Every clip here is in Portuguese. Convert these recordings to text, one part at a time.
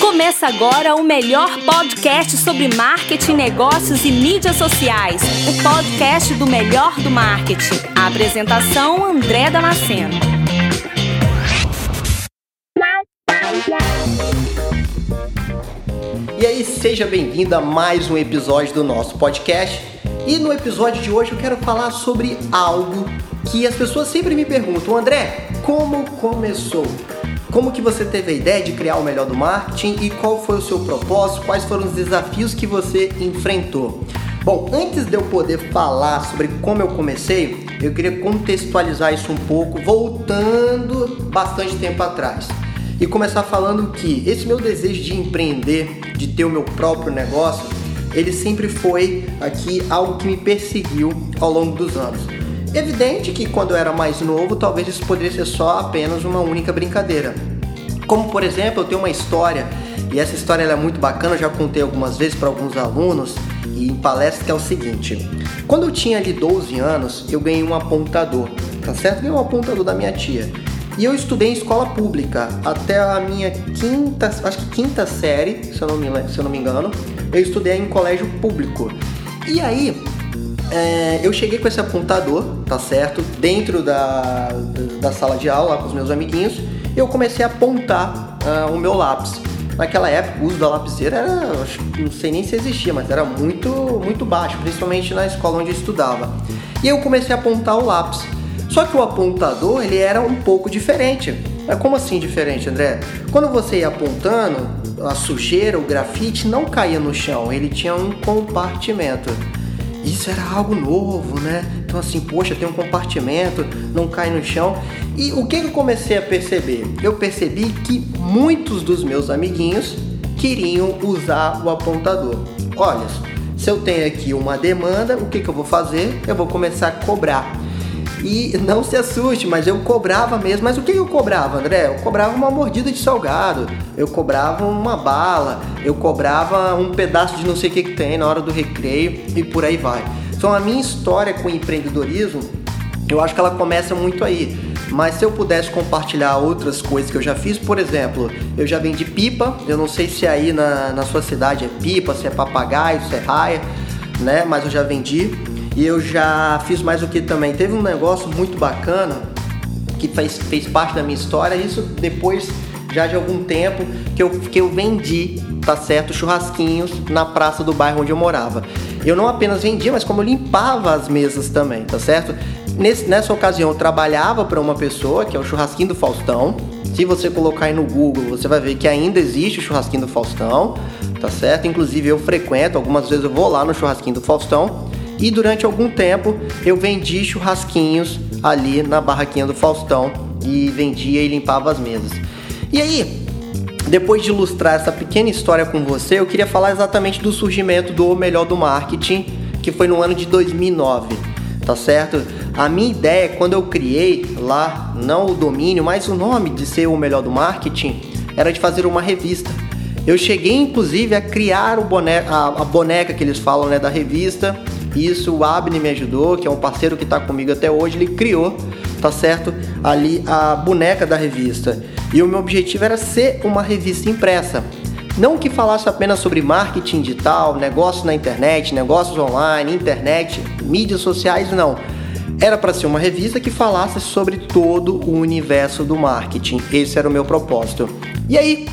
Começa agora o melhor podcast sobre marketing, negócios e mídias sociais. O podcast do melhor do marketing. A apresentação André Damasceno. E aí, seja bem-vindo a mais um episódio do nosso podcast. E no episódio de hoje eu quero falar sobre algo que as pessoas sempre me perguntam, André, como começou? Como que você teve a ideia de criar o melhor do marketing e qual foi o seu propósito? Quais foram os desafios que você enfrentou? Bom, antes de eu poder falar sobre como eu comecei, eu queria contextualizar isso um pouco, voltando bastante tempo atrás. E começar falando que esse meu desejo de empreender, de ter o meu próprio negócio, ele sempre foi aqui algo que me perseguiu ao longo dos anos. Evidente que quando eu era mais novo, talvez isso poderia ser só apenas uma única brincadeira. Como por exemplo, eu tenho uma história, e essa história é muito bacana, eu já contei algumas vezes para alguns alunos e em palestra que é o seguinte. Quando eu tinha ali 12 anos, eu ganhei um apontador, tá certo? Ganhei um apontador da minha tia. E eu estudei em escola pública até a minha quinta, acho que quinta série, se eu não me, se eu não me engano, eu estudei em colégio público. E aí, é, eu cheguei com esse apontador, tá certo? Dentro da, da sala de aula, com os meus amiguinhos, eu comecei a apontar uh, o meu lápis. Naquela época, o uso da lapiseira era, não sei nem se existia, mas era muito, muito baixo, principalmente na escola onde eu estudava. E eu comecei a apontar o lápis. Só que o apontador, ele era um pouco diferente. Mas como assim diferente, André? Quando você ia apontando, a sujeira, o grafite não caía no chão, ele tinha um compartimento isso era algo novo, né? Então assim, poxa, tem um compartimento, não cai no chão. E o que eu comecei a perceber? Eu percebi que muitos dos meus amiguinhos queriam usar o apontador. Olha, se eu tenho aqui uma demanda, o que, que eu vou fazer? Eu vou começar a cobrar. E não se assuste, mas eu cobrava mesmo. Mas o que eu cobrava, André? Eu cobrava uma mordida de salgado, eu cobrava uma bala, eu cobrava um pedaço de não sei o que, que tem na hora do recreio e por aí vai. Então a minha história com empreendedorismo, eu acho que ela começa muito aí. Mas se eu pudesse compartilhar outras coisas que eu já fiz, por exemplo, eu já vendi pipa, eu não sei se aí na, na sua cidade é pipa, se é papagaio, se é raia, né? Mas eu já vendi. E eu já fiz mais o que também. Teve um negócio muito bacana que fez, fez parte da minha história. Isso depois, já de algum tempo, que eu, que eu vendi, tá certo, churrasquinhos na praça do bairro onde eu morava. Eu não apenas vendia, mas como eu limpava as mesas também, tá certo? Nesse, nessa ocasião eu trabalhava para uma pessoa, que é o churrasquinho do Faustão. Se você colocar aí no Google, você vai ver que ainda existe o churrasquinho do Faustão, tá certo? Inclusive eu frequento, algumas vezes eu vou lá no churrasquinho do Faustão e durante algum tempo eu vendi churrasquinhos ali na barraquinha do Faustão e vendia e limpava as mesas. E aí, depois de ilustrar essa pequena história com você, eu queria falar exatamente do surgimento do Melhor do Marketing, que foi no ano de 2009, tá certo? A minha ideia, quando eu criei lá, não o domínio, mas o nome de ser o Melhor do Marketing, era de fazer uma revista. Eu cheguei inclusive a criar o boneca, a, boneca que eles falam né, da revista isso o Abne me ajudou, que é um parceiro que está comigo até hoje, ele criou, tá certo? Ali a boneca da revista. E o meu objetivo era ser uma revista impressa. Não que falasse apenas sobre marketing digital, negócios na internet, negócios online, internet, mídias sociais, não. Era para ser uma revista que falasse sobre todo o universo do marketing. Esse era o meu propósito. E aí,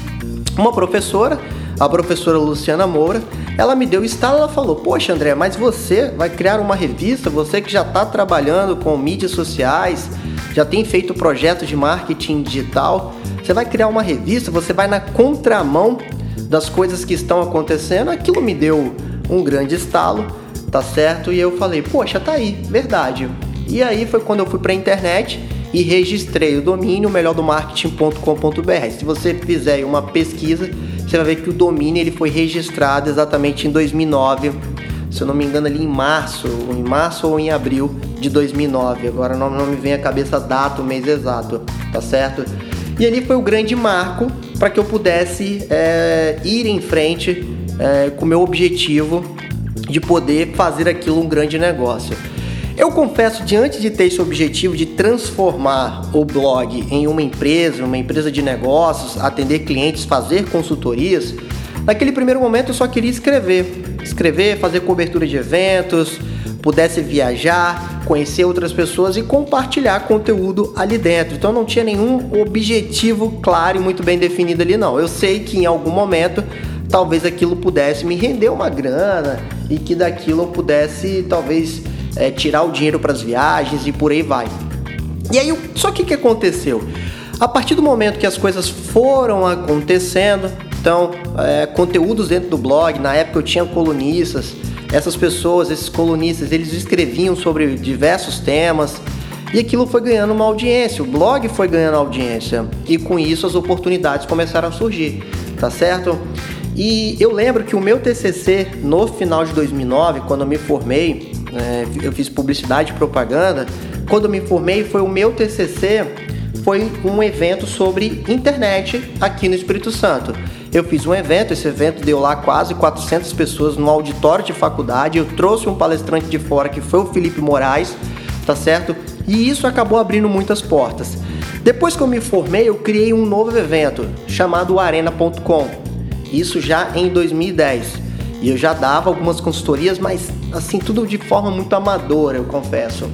uma professora a professora Luciana Moura, ela me deu estalo, ela falou: "Poxa, André, mas você vai criar uma revista, você que já está trabalhando com mídias sociais, já tem feito projetos de marketing digital, você vai criar uma revista, você vai na contramão das coisas que estão acontecendo". Aquilo me deu um grande estalo, tá certo? E eu falei: "Poxa, tá aí, verdade". E aí foi quando eu fui para a internet e registrei o domínio melhordomarketing.com.br. Se você fizer uma pesquisa, você vai ver que o domínio ele foi registrado exatamente em 2009, se eu não me engano ali em março, em março ou em abril de 2009. Agora não, não me vem à cabeça a data, o mês exato, tá certo? E ali foi o grande marco para que eu pudesse é, ir em frente é, com o meu objetivo de poder fazer aquilo um grande negócio. Eu confesso, diante de ter esse objetivo de transformar o blog em uma empresa, uma empresa de negócios, atender clientes, fazer consultorias, naquele primeiro momento eu só queria escrever. Escrever, fazer cobertura de eventos, pudesse viajar, conhecer outras pessoas e compartilhar conteúdo ali dentro. Então não tinha nenhum objetivo claro e muito bem definido ali não. Eu sei que em algum momento talvez aquilo pudesse me render uma grana e que daquilo eu pudesse talvez é, tirar o dinheiro para as viagens e por aí vai. E aí, só que o que aconteceu? A partir do momento que as coisas foram acontecendo, então, é, conteúdos dentro do blog, na época eu tinha colunistas, essas pessoas, esses colunistas, eles escreviam sobre diversos temas e aquilo foi ganhando uma audiência, o blog foi ganhando audiência e com isso as oportunidades começaram a surgir, tá certo? E eu lembro que o meu TCC no final de 2009, quando eu me formei, é, eu fiz publicidade e propaganda. Quando eu me formei, foi o meu TCC, foi um evento sobre internet aqui no Espírito Santo. Eu fiz um evento, esse evento deu lá quase 400 pessoas no auditório de faculdade. Eu trouxe um palestrante de fora que foi o Felipe Moraes, tá certo? E isso acabou abrindo muitas portas. Depois que eu me formei, eu criei um novo evento chamado Arena.com. Isso já em 2010. E eu já dava algumas consultorias, mas assim, tudo de forma muito amadora, eu confesso.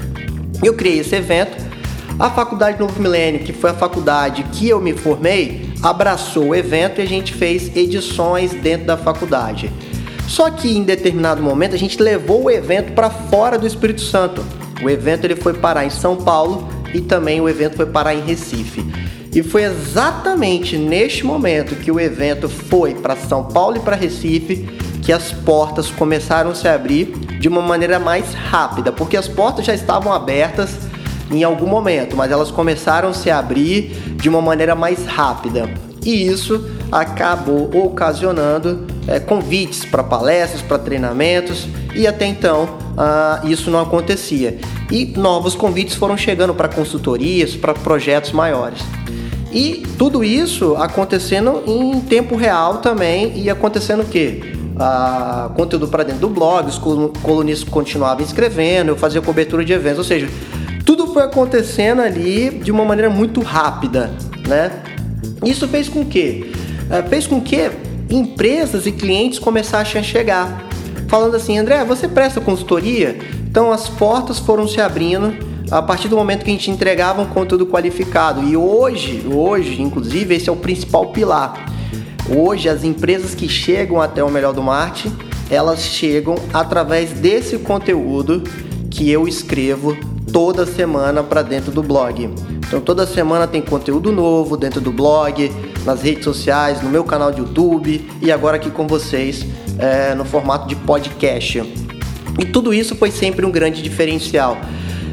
Eu criei esse evento. A Faculdade Novo Milênio, que foi a faculdade que eu me formei, abraçou o evento e a gente fez edições dentro da faculdade. Só que em determinado momento a gente levou o evento para fora do Espírito Santo. O evento ele foi parar em São Paulo e também o evento foi parar em Recife. E foi exatamente neste momento que o evento foi para São Paulo e para Recife que as portas começaram a se abrir de uma maneira mais rápida, porque as portas já estavam abertas em algum momento, mas elas começaram a se abrir de uma maneira mais rápida. E isso acabou ocasionando é, convites para palestras, para treinamentos, e até então ah, isso não acontecia. E novos convites foram chegando para consultorias, para projetos maiores. E tudo isso acontecendo em tempo real também, e acontecendo o quê? Conteúdo para dentro do blog, os colunistas continuavam escrevendo, eu fazia cobertura de eventos, ou seja, tudo foi acontecendo ali de uma maneira muito rápida, né? Isso fez com que é, fez com que empresas e clientes começassem a chegar, falando assim, André, você presta consultoria? Então as portas foram se abrindo a partir do momento que a gente entregava um conteúdo qualificado e hoje, hoje, inclusive, esse é o principal pilar Hoje, as empresas que chegam até o melhor do marketing, elas chegam através desse conteúdo que eu escrevo toda semana para dentro do blog. Então, toda semana tem conteúdo novo dentro do blog, nas redes sociais, no meu canal de YouTube e agora aqui com vocês é, no formato de podcast. E tudo isso foi sempre um grande diferencial.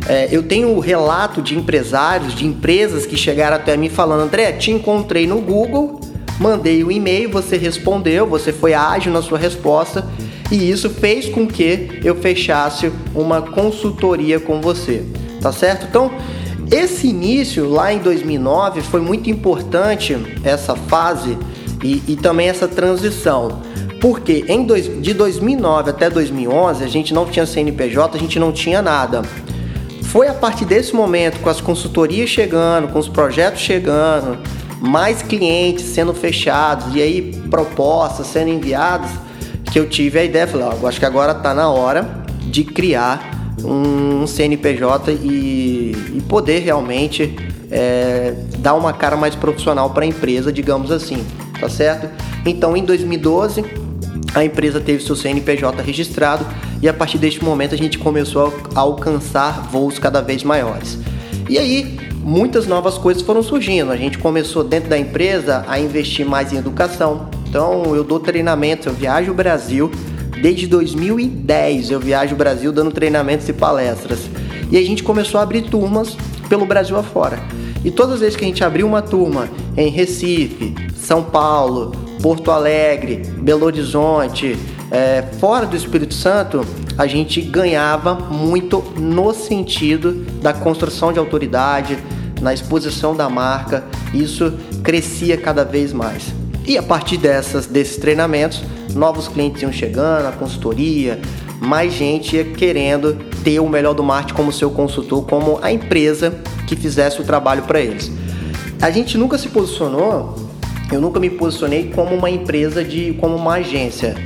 É, eu tenho relato de empresários, de empresas que chegaram até mim falando: André, te encontrei no Google mandei o um e-mail, você respondeu, você foi ágil na sua resposta e isso fez com que eu fechasse uma consultoria com você, tá certo? Então, esse início lá em 2009 foi muito importante essa fase e, e também essa transição. Porque em dois, de 2009 até 2011 a gente não tinha CNPJ, a gente não tinha nada. Foi a partir desse momento, com as consultorias chegando, com os projetos chegando, mais clientes sendo fechados e aí propostas sendo enviadas, que eu tive a ideia, falei, ó, acho que agora está na hora de criar um CNPJ e, e poder realmente é, dar uma cara mais profissional para a empresa, digamos assim, tá certo? Então, em 2012, a empresa teve seu CNPJ registrado e a partir deste momento a gente começou a alcançar voos cada vez maiores. E aí, muitas novas coisas foram surgindo. A gente começou dentro da empresa a investir mais em educação. Então, eu dou treinamento, eu viajo o Brasil desde 2010. Eu viajo o Brasil dando treinamentos e palestras. E a gente começou a abrir turmas pelo Brasil afora. E todas as vezes que a gente abriu uma turma em Recife, São Paulo, Porto Alegre, Belo Horizonte, é, fora do Espírito Santo, a gente ganhava muito no sentido da construção de autoridade, na exposição da marca, isso crescia cada vez mais. E a partir dessas, desses treinamentos, novos clientes iam chegando, a consultoria, mais gente querendo ter o melhor do marketing como seu consultor, como a empresa que fizesse o trabalho para eles. A gente nunca se posicionou, eu nunca me posicionei como uma empresa de, como uma agência.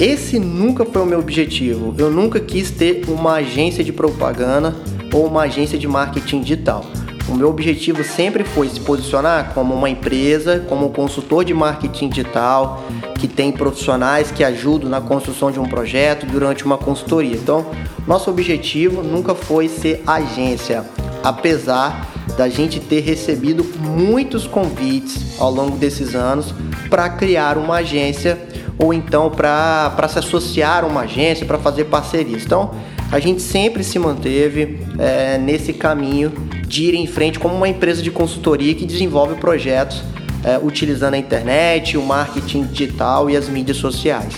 Esse nunca foi o meu objetivo. Eu nunca quis ter uma agência de propaganda ou uma agência de marketing digital. O meu objetivo sempre foi se posicionar como uma empresa, como um consultor de marketing digital, que tem profissionais que ajudam na construção de um projeto durante uma consultoria. Então, nosso objetivo nunca foi ser agência, apesar da gente ter recebido muitos convites ao longo desses anos para criar uma agência ou então para se associar a uma agência, para fazer parcerias. Então, a gente sempre se manteve é, nesse caminho de ir em frente como uma empresa de consultoria que desenvolve projetos é, utilizando a internet, o marketing digital e as mídias sociais.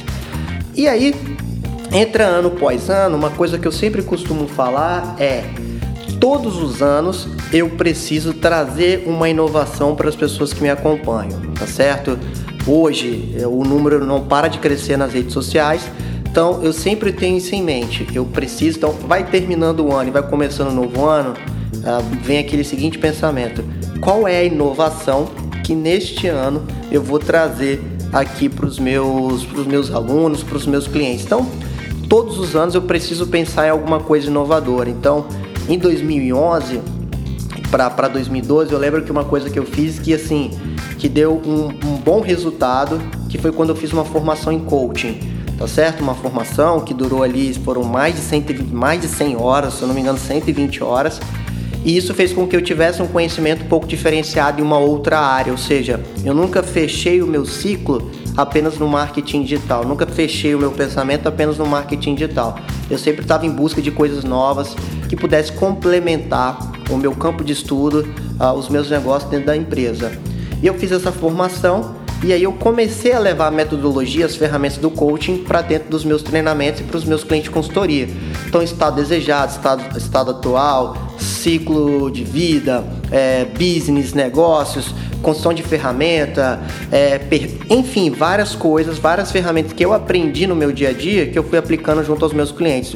E aí, entra ano após ano, uma coisa que eu sempre costumo falar é todos os anos eu preciso trazer uma inovação para as pessoas que me acompanham, tá certo? Hoje é, o número não para de crescer nas redes sociais, então eu sempre tenho isso em mente. Eu preciso, então vai terminando o ano e vai começando o novo ano, ah, vem aquele seguinte pensamento: qual é a inovação que neste ano eu vou trazer aqui para os meus, meus alunos, para os meus clientes? Então, todos os anos eu preciso pensar em alguma coisa inovadora. Então, em 2011 para 2012, eu lembro que uma coisa que eu fiz que assim que deu um, um bom resultado, que foi quando eu fiz uma formação em coaching tá certo? Uma formação que durou ali, foram mais de, 120, mais de 100 horas, se eu não me engano, 120 horas. E isso fez com que eu tivesse um conhecimento um pouco diferenciado em uma outra área, ou seja, eu nunca fechei o meu ciclo apenas no marketing digital, nunca fechei o meu pensamento apenas no marketing digital. Eu sempre estava em busca de coisas novas que pudesse complementar o meu campo de estudo, uh, os meus negócios dentro da empresa. E eu fiz essa formação e aí eu comecei a levar a metodologia, as ferramentas do coaching para dentro dos meus treinamentos e para os meus clientes de consultoria. Então, estado desejado, estado, estado atual, ciclo de vida, é, business, negócios, construção de ferramenta, é, per... enfim, várias coisas, várias ferramentas que eu aprendi no meu dia a dia que eu fui aplicando junto aos meus clientes.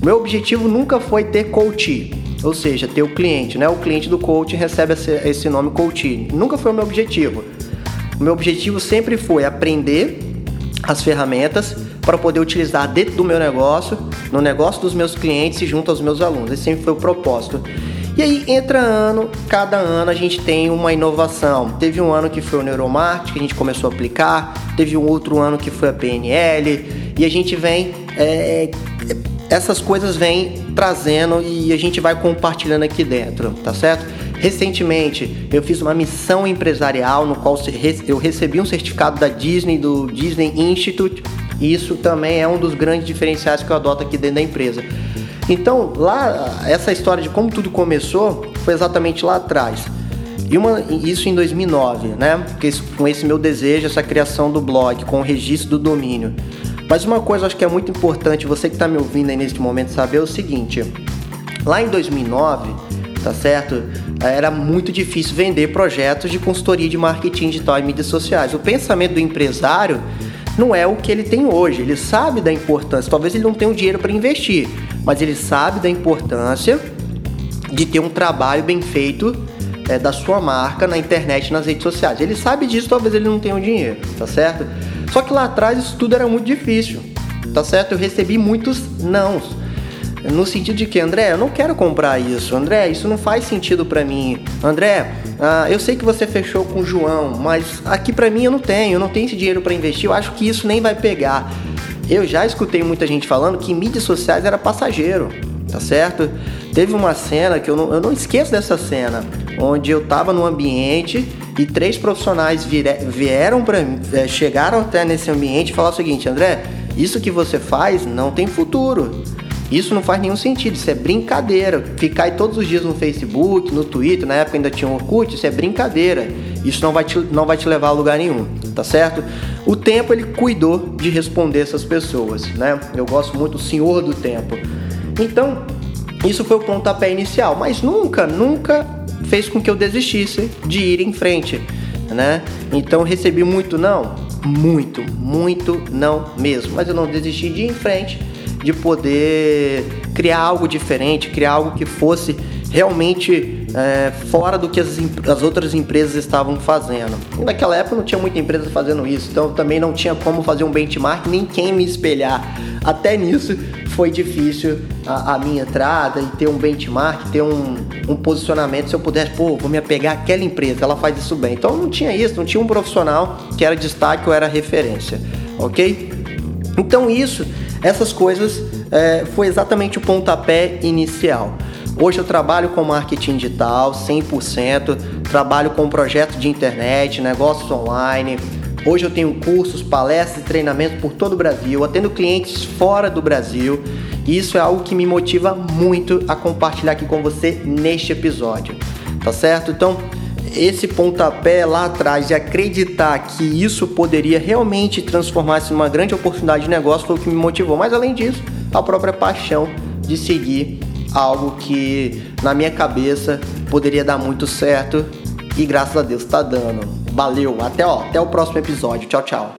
O meu objetivo nunca foi ter coach, ou seja, ter o cliente, né? O cliente do coach recebe esse nome coach. Nunca foi o meu objetivo. O meu objetivo sempre foi aprender as ferramentas para poder utilizar dentro do meu negócio, no negócio dos meus clientes e junto aos meus alunos. Esse sempre foi o propósito. E aí entra ano, cada ano a gente tem uma inovação. Teve um ano que foi o neuromarketing, que a gente começou a aplicar, teve um outro ano que foi a PNL, e a gente vem. É, essas coisas vêm trazendo e a gente vai compartilhando aqui dentro, tá certo? Recentemente eu fiz uma missão empresarial no qual eu recebi um certificado da Disney, do Disney Institute, e isso também é um dos grandes diferenciais que eu adoto aqui dentro da empresa. Então, lá, essa história de como tudo começou foi exatamente lá atrás. E uma, isso em 2009, né? Com esse meu desejo, essa criação do blog, com o registro do domínio. Mas uma coisa acho que é muito importante, você que está me ouvindo aí neste momento, saber é o seguinte: lá em 2009, tá certo? Era muito difícil vender projetos de consultoria de marketing digital e mídias sociais. O pensamento do empresário não é o que ele tem hoje. Ele sabe da importância, talvez ele não tenha o dinheiro para investir, mas ele sabe da importância de ter um trabalho bem feito é, da sua marca na internet, nas redes sociais. Ele sabe disso, talvez ele não tenha o dinheiro, tá certo? Só que lá atrás isso tudo era muito difícil, tá certo? Eu recebi muitos nãos no sentido de que, André, eu não quero comprar isso. André, isso não faz sentido para mim. André, ah, eu sei que você fechou com o João, mas aqui para mim eu não tenho, eu não tenho esse dinheiro para investir. Eu acho que isso nem vai pegar. Eu já escutei muita gente falando que mídias sociais era passageiro, tá certo? Teve uma cena que eu não, eu não esqueço dessa cena, onde eu tava no ambiente e três profissionais vieram para eh, chegaram até nesse ambiente e falaram o seguinte, André, isso que você faz não tem futuro. Isso não faz nenhum sentido, isso é brincadeira. Ficar aí todos os dias no Facebook, no Twitter, na época ainda tinha um Orkut, isso é brincadeira. Isso não vai te, não vai te levar a lugar nenhum, tá certo? O tempo ele cuidou de responder essas pessoas, né? Eu gosto muito do senhor do tempo. Então, isso foi o pontapé inicial, mas nunca, nunca fez com que eu desistisse de ir em frente, né? Então recebi muito não, muito, muito não mesmo, mas eu não desisti de ir em frente de poder criar algo diferente, criar algo que fosse realmente é, fora do que as, as, outras empresas estavam fazendo. naquela época não tinha muita empresa fazendo isso, então também não tinha como fazer um benchmark, nem quem me espelhar. Até nisso foi difícil a, a minha entrada e ter um benchmark, ter um, um, posicionamento. Se eu pudesse, pô, vou me apegar àquela empresa, ela faz isso bem. Então não tinha isso, não tinha um profissional que era destaque ou era referência, ok? Então isso, essas coisas é, foi exatamente o pontapé inicial. Hoje eu trabalho com marketing digital 100%, trabalho com projetos de internet, negócios online. Hoje eu tenho cursos, palestras e treinamentos por todo o Brasil, atendo clientes fora do Brasil. E isso é algo que me motiva muito a compartilhar aqui com você neste episódio. Tá certo? Então, esse pontapé lá atrás e acreditar que isso poderia realmente transformar-se numa grande oportunidade de negócio foi o que me motivou. Mas além disso, a própria paixão de seguir algo que na minha cabeça poderia dar muito certo e graças a Deus está dando. Valeu, até, ó, até o próximo episódio. Tchau, tchau.